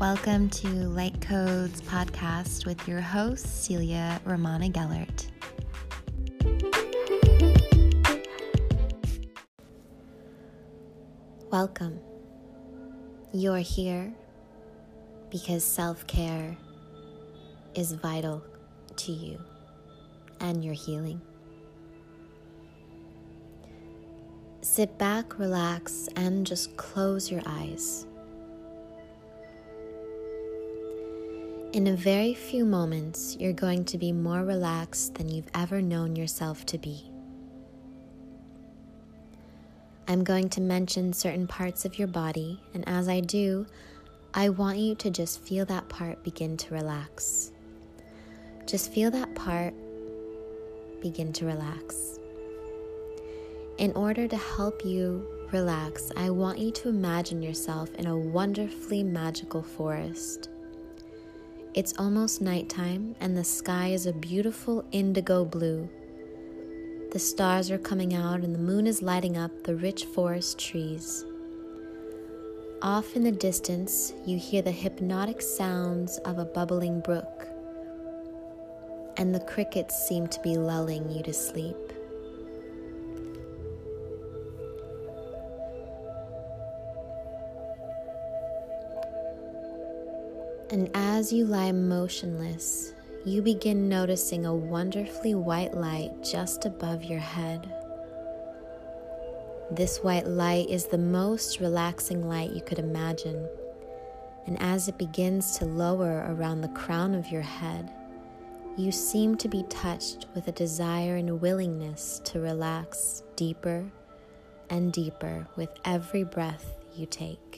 Welcome to Light Codes podcast with your host, Celia Romana Gellert. Welcome. You're here because self care is vital to you and your healing. Sit back, relax, and just close your eyes. In a very few moments, you're going to be more relaxed than you've ever known yourself to be. I'm going to mention certain parts of your body, and as I do, I want you to just feel that part begin to relax. Just feel that part begin to relax. In order to help you relax, I want you to imagine yourself in a wonderfully magical forest. It's almost nighttime, and the sky is a beautiful indigo blue. The stars are coming out, and the moon is lighting up the rich forest trees. Off in the distance, you hear the hypnotic sounds of a bubbling brook, and the crickets seem to be lulling you to sleep. And as you lie motionless, you begin noticing a wonderfully white light just above your head. This white light is the most relaxing light you could imagine. And as it begins to lower around the crown of your head, you seem to be touched with a desire and willingness to relax deeper and deeper with every breath you take.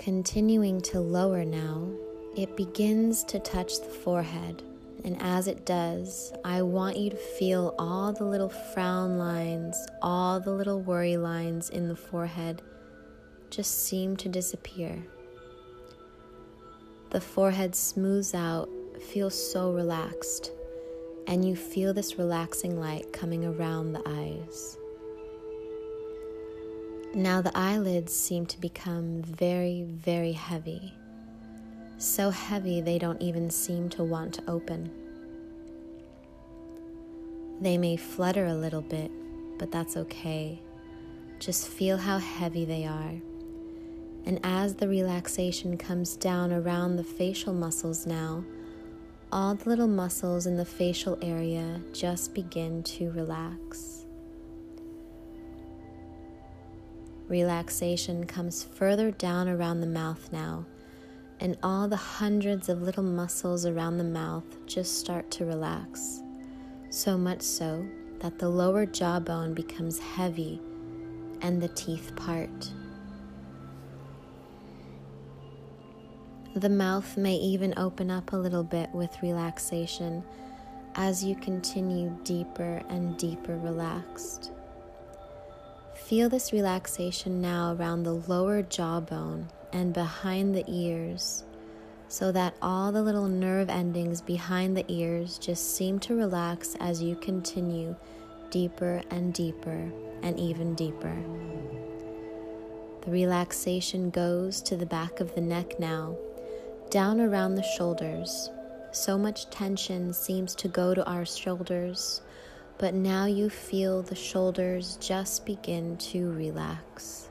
Continuing to lower now, it begins to touch the forehead. And as it does, I want you to feel all the little frown lines, all the little worry lines in the forehead just seem to disappear. The forehead smooths out, feels so relaxed, and you feel this relaxing light coming around the eyes. Now the eyelids seem to become very, very heavy. So heavy they don't even seem to want to open. They may flutter a little bit, but that's okay. Just feel how heavy they are. And as the relaxation comes down around the facial muscles now, all the little muscles in the facial area just begin to relax. Relaxation comes further down around the mouth now, and all the hundreds of little muscles around the mouth just start to relax. So much so that the lower jawbone becomes heavy and the teeth part. The mouth may even open up a little bit with relaxation as you continue deeper and deeper relaxed. Feel this relaxation now around the lower jawbone and behind the ears, so that all the little nerve endings behind the ears just seem to relax as you continue deeper and deeper and even deeper. The relaxation goes to the back of the neck now, down around the shoulders. So much tension seems to go to our shoulders but now you feel the shoulders just begin to relax.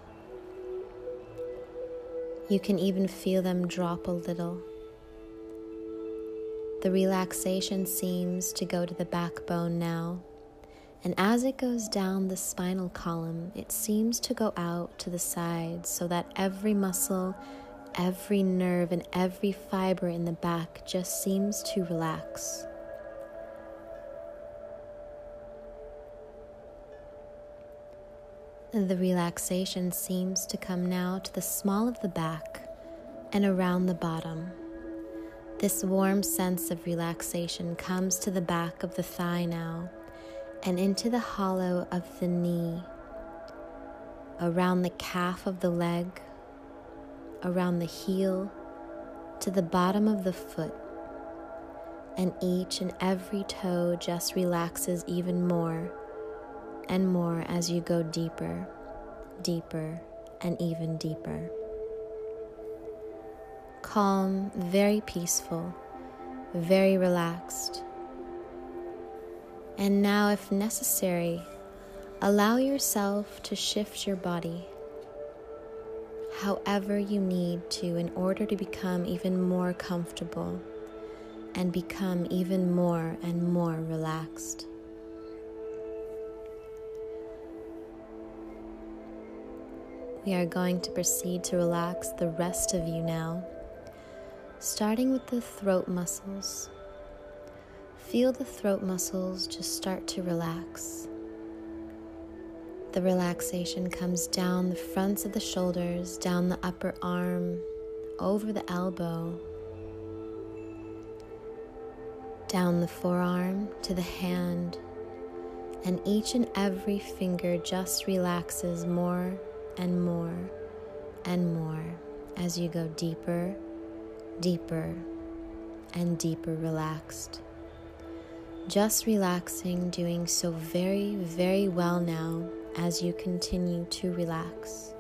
You can even feel them drop a little. The relaxation seems to go to the backbone now, and as it goes down the spinal column, it seems to go out to the sides so that every muscle, every nerve, and every fiber in the back just seems to relax. The relaxation seems to come now to the small of the back and around the bottom. This warm sense of relaxation comes to the back of the thigh now and into the hollow of the knee, around the calf of the leg, around the heel, to the bottom of the foot. And each and every toe just relaxes even more and more as you go deeper, deeper, and even deeper. Calm, very peaceful, very relaxed. And now, if necessary, allow yourself to shift your body however you need to in order to become even more comfortable and become even more and more relaxed. We are going to proceed to relax the rest of you now, starting with the throat muscles. Feel the throat muscles just start to relax. The relaxation comes down the fronts of the shoulders, down the upper arm, over the elbow, down the forearm to the hand, and each and every finger just relaxes more and more and more as you go deeper, deeper, and deeper relaxed. Just relaxing, doing so very, very well now as you continue to relax.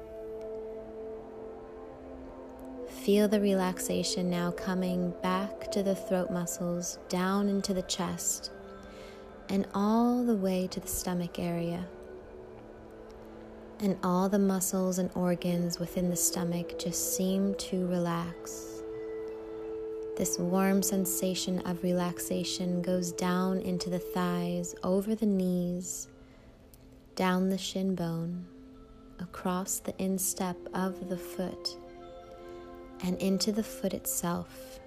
Feel the relaxation now coming back to the throat muscles, down into the chest, and all the way to the stomach area and all the muscles and organs within the stomach just seem to relax. This warm sensation of relaxation goes down into the thighs, over the knees, down the shin bone, across the instep of the foot, and into the foot itself.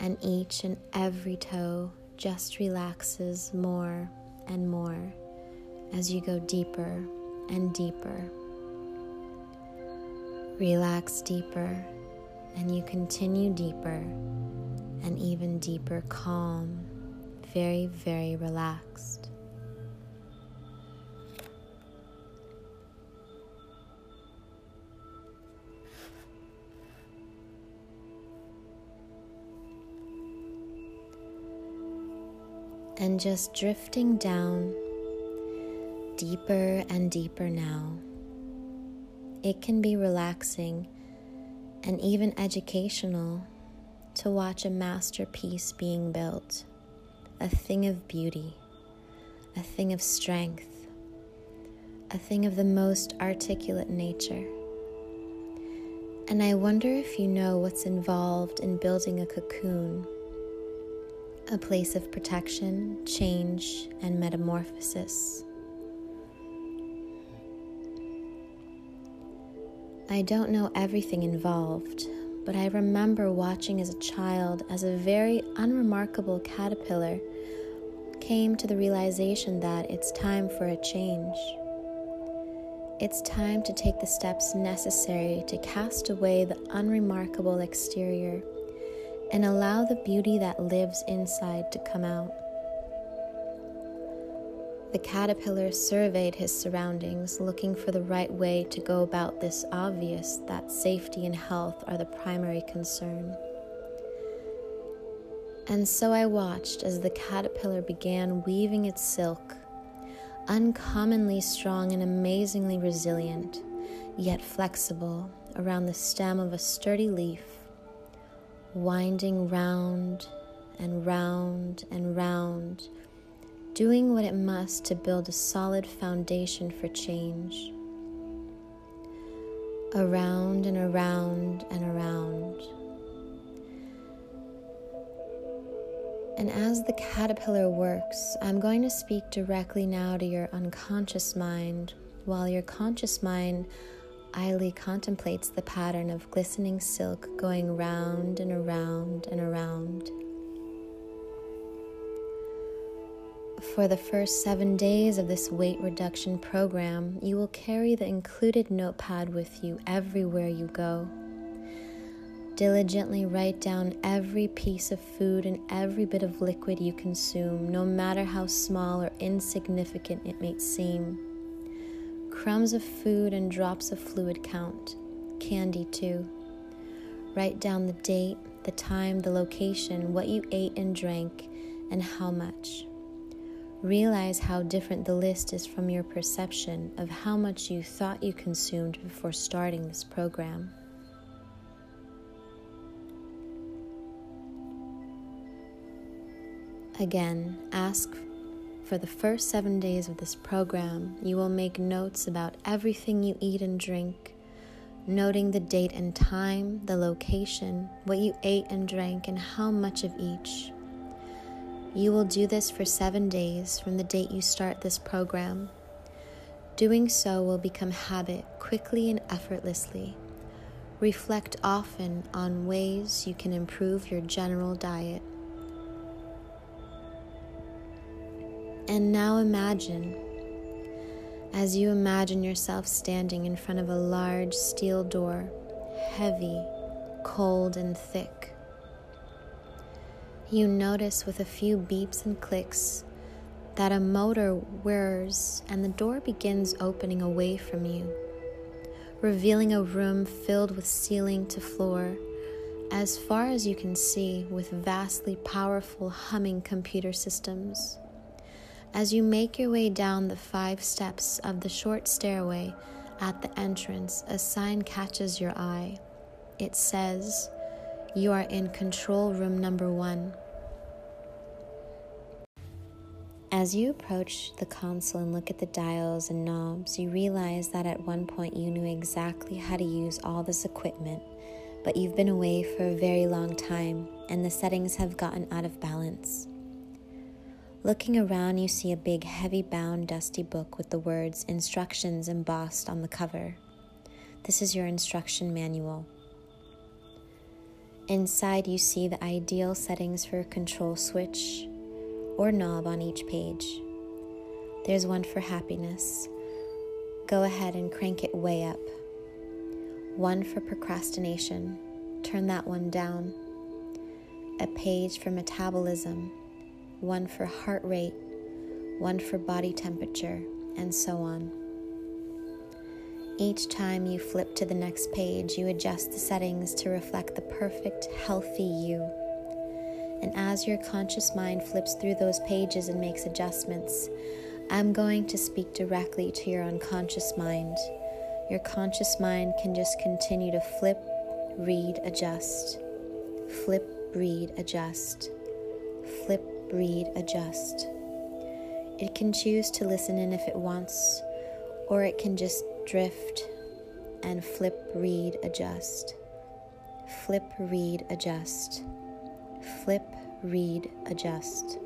And each and every toe just relaxes more and more as you go deeper and deeper. Relax deeper, and you continue deeper and even deeper, calm, very, very relaxed. And just drifting down deeper and deeper now. It can be relaxing and even educational to watch a masterpiece being built, a thing of beauty, a thing of strength, a thing of the most articulate nature. And I wonder if you know what's involved in building a cocoon, a place of protection, change, and metamorphosis. I don't know everything involved, but I remember watching as a child as a very unremarkable caterpillar came to the realization that it's time for a change. It's time to take the steps necessary to cast away the unremarkable exterior and allow the beauty that lives inside to come out. The caterpillar surveyed his surroundings, looking for the right way to go about this obvious that safety and health are the primary concern. And so I watched as the caterpillar began weaving its silk, uncommonly strong and amazingly resilient, yet flexible, around the stem of a sturdy leaf, winding round and round and round doing what it must to build a solid foundation for change. Around and around and around. And as the caterpillar works, I'm going to speak directly now to your unconscious mind, while your conscious mind idly contemplates the pattern of glistening silk going round and around and around. For the first seven days of this weight reduction program, you will carry the included notepad with you everywhere you go. Diligently write down every piece of food and every bit of liquid you consume, no matter how small or insignificant it may seem. Crumbs of food and drops of fluid count, candy too. Write down the date, the time, the location, what you ate and drank, and how much. Realize how different the list is from your perception of how much you thought you consumed before starting this program. Again, ask for the first seven days of this program, you will make notes about everything you eat and drink, noting the date and time, the location, what you ate and drank, and how much of each. You will do this for seven days from the date you start this program. Doing so will become habit quickly and effortlessly. Reflect often on ways you can improve your general diet. And now imagine, as you imagine yourself standing in front of a large steel door, heavy, cold, and thick. You notice with a few beeps and clicks that a motor whirs and the door begins opening away from you, revealing a room filled with ceiling to floor, as far as you can see, with vastly powerful humming computer systems. As you make your way down the five steps of the short stairway at the entrance, a sign catches your eye. It says, You are in control room number one. As you approach the console and look at the dials and knobs, you realize that at one point you knew exactly how to use all this equipment, but you've been away for a very long time and the settings have gotten out of balance. Looking around, you see a big, heavy bound, dusty book with the words instructions embossed on the cover. This is your instruction manual. Inside, you see the ideal settings for a control switch or knob on each page. There's one for happiness. Go ahead and crank it way up. One for procrastination. Turn that one down. A page for metabolism one for heart rate, one for body temperature, and so on. Each time you flip to the next page, you adjust the settings to reflect the perfect, healthy you. And as your conscious mind flips through those pages and makes adjustments, I'm going to speak directly to your unconscious mind. Your conscious mind can just continue to flip, read, adjust. Flip, read, adjust. Flip, read, adjust. It can choose to listen in if it wants, or it can just drift and flip, read, adjust. Flip, read, adjust. Flip, read, adjust.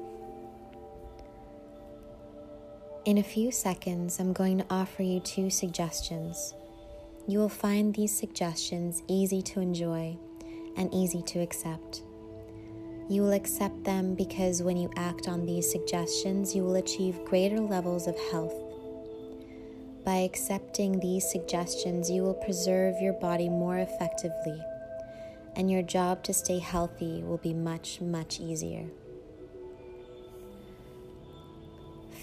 In a few seconds, I'm going to offer you two suggestions. You will find these suggestions easy to enjoy and easy to accept. You will accept them because when you act on these suggestions, you will achieve greater levels of health. By accepting these suggestions, you will preserve your body more effectively, and your job to stay healthy will be much, much easier.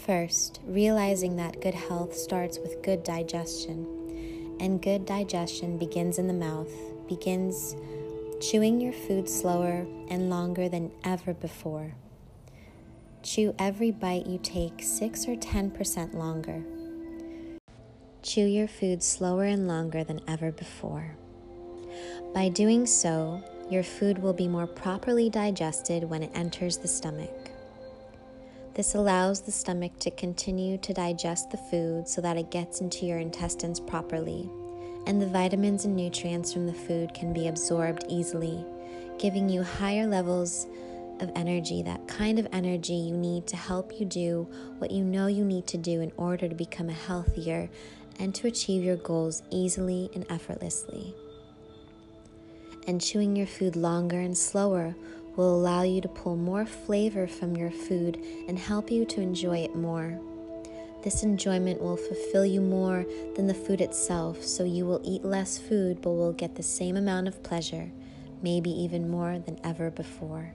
First, realizing that good health starts with good digestion, and good digestion begins in the mouth, begins chewing your food slower and longer than ever before. Chew every bite you take 6 or 10% longer. Chew your food slower and longer than ever before. By doing so, your food will be more properly digested when it enters the stomach. This allows the stomach to continue to digest the food so that it gets into your intestines properly and the vitamins and nutrients from the food can be absorbed easily, giving you higher levels of energy, that kind of energy you need to help you do what you know you need to do in order to become a healthier and to achieve your goals easily and effortlessly. And chewing your food longer and slower will allow you to pull more flavor from your food and help you to enjoy it more. This enjoyment will fulfill you more than the food itself, so you will eat less food but will get the same amount of pleasure, maybe even more than ever before.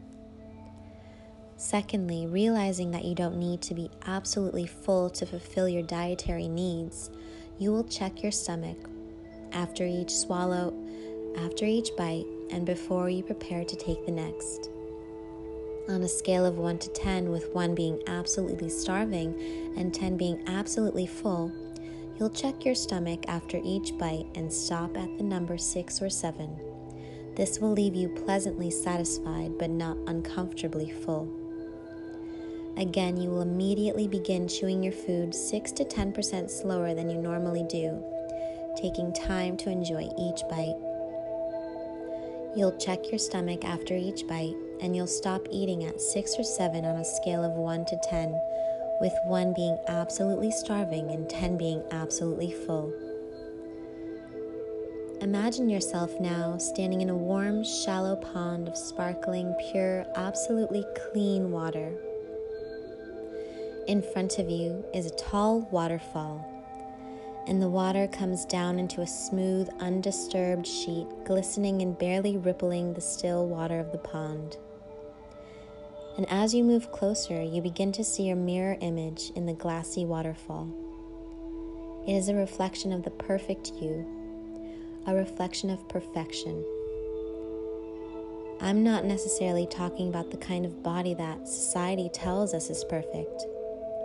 Secondly, realizing that you don't need to be absolutely full to fulfill your dietary needs, you will check your stomach after each swallow, after each bite, and before you prepare to take the next. On a scale of 1 to 10, with 1 being absolutely starving and 10 being absolutely full, you'll check your stomach after each bite and stop at the number 6 or 7. This will leave you pleasantly satisfied but not uncomfortably full. Again, you will immediately begin chewing your food 6 to 10% slower than you normally do, taking time to enjoy each bite. You'll check your stomach after each bite and you'll stop eating at 6 or 7 on a scale of 1 to 10, with 1 being absolutely starving and 10 being absolutely full. Imagine yourself now standing in a warm, shallow pond of sparkling, pure, absolutely clean water. In front of you is a tall waterfall, and the water comes down into a smooth, undisturbed sheet, glistening and barely rippling the still water of the pond. And as you move closer, you begin to see your mirror image in the glassy waterfall. It is a reflection of the perfect you, a reflection of perfection. I'm not necessarily talking about the kind of body that society tells us is perfect.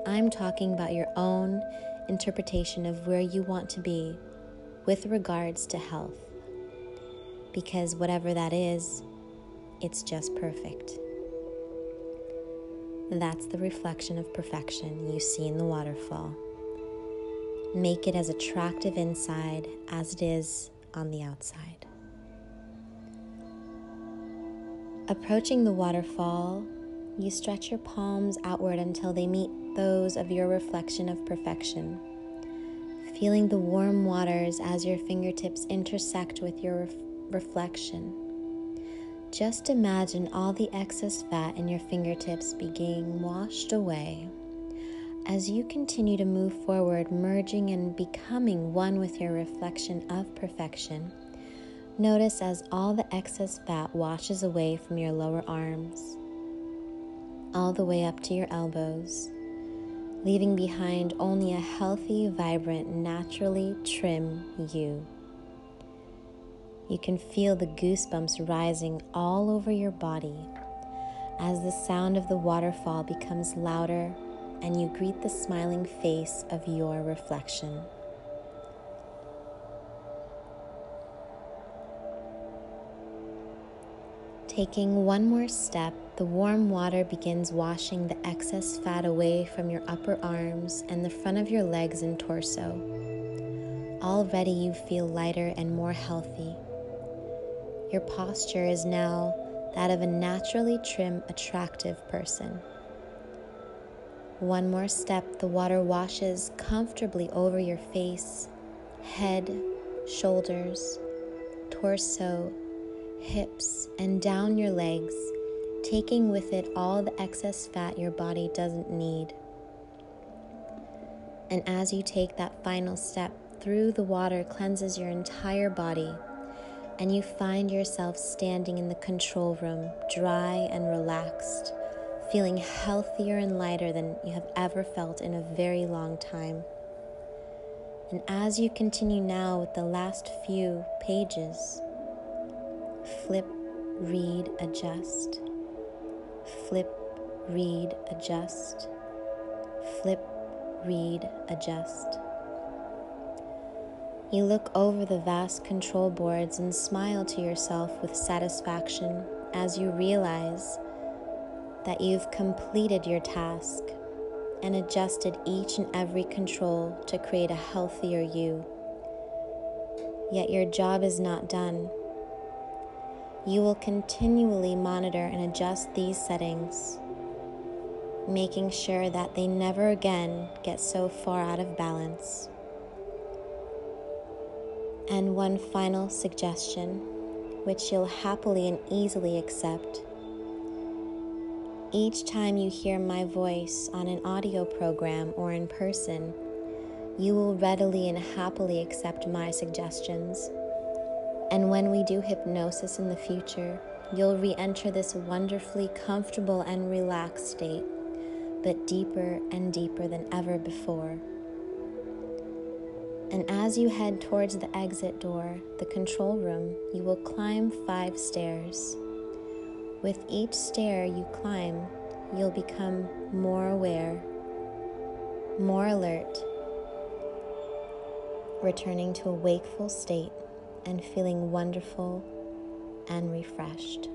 I'm talking about your own interpretation of where you want to be with regards to health. Because whatever that is, it's just perfect. That's the reflection of perfection you see in the waterfall. Make it as attractive inside as it is on the outside. Approaching the waterfall, you stretch your palms outward until they meet those of your reflection of perfection. Feeling the warm waters as your fingertips intersect with your ref- reflection. Just imagine all the excess fat in your fingertips being washed away. As you continue to move forward, merging and becoming one with your reflection of perfection, notice as all the excess fat washes away from your lower arms, all the way up to your elbows leaving behind only a healthy, vibrant, naturally trim you. You can feel the goosebumps rising all over your body as the sound of the waterfall becomes louder and you greet the smiling face of your reflection. Taking one more step, the warm water begins washing the excess fat away from your upper arms and the front of your legs and torso. Already you feel lighter and more healthy. Your posture is now that of a naturally trim, attractive person. One more step, the water washes comfortably over your face, head, shoulders, torso, hips, and down your legs, taking with it all the excess fat your body doesn't need. And as you take that final step through the water cleanses your entire body, and you find yourself standing in the control room, dry and relaxed, feeling healthier and lighter than you have ever felt in a very long time. And as you continue now with the last few pages, flip, read, adjust, flip, read, adjust, flip, read, adjust. You look over the vast control boards and smile to yourself with satisfaction as you realize that you've completed your task and adjusted each and every control to create a healthier you. Yet your job is not done you will continually monitor and adjust these settings, making sure that they never again get so far out of balance. And one final suggestion, which you'll happily and easily accept. Each time you hear my voice on an audio program or in person, you will readily and happily accept my suggestions and when we do hypnosis in the future, you'll re enter this wonderfully comfortable and relaxed state, but deeper and deeper than ever before. And as you head towards the exit door, the control room, you will climb five stairs, With each stair you climb, you'll become more aware, more alert, returning to a wakeful state and feeling wonderful and refreshed.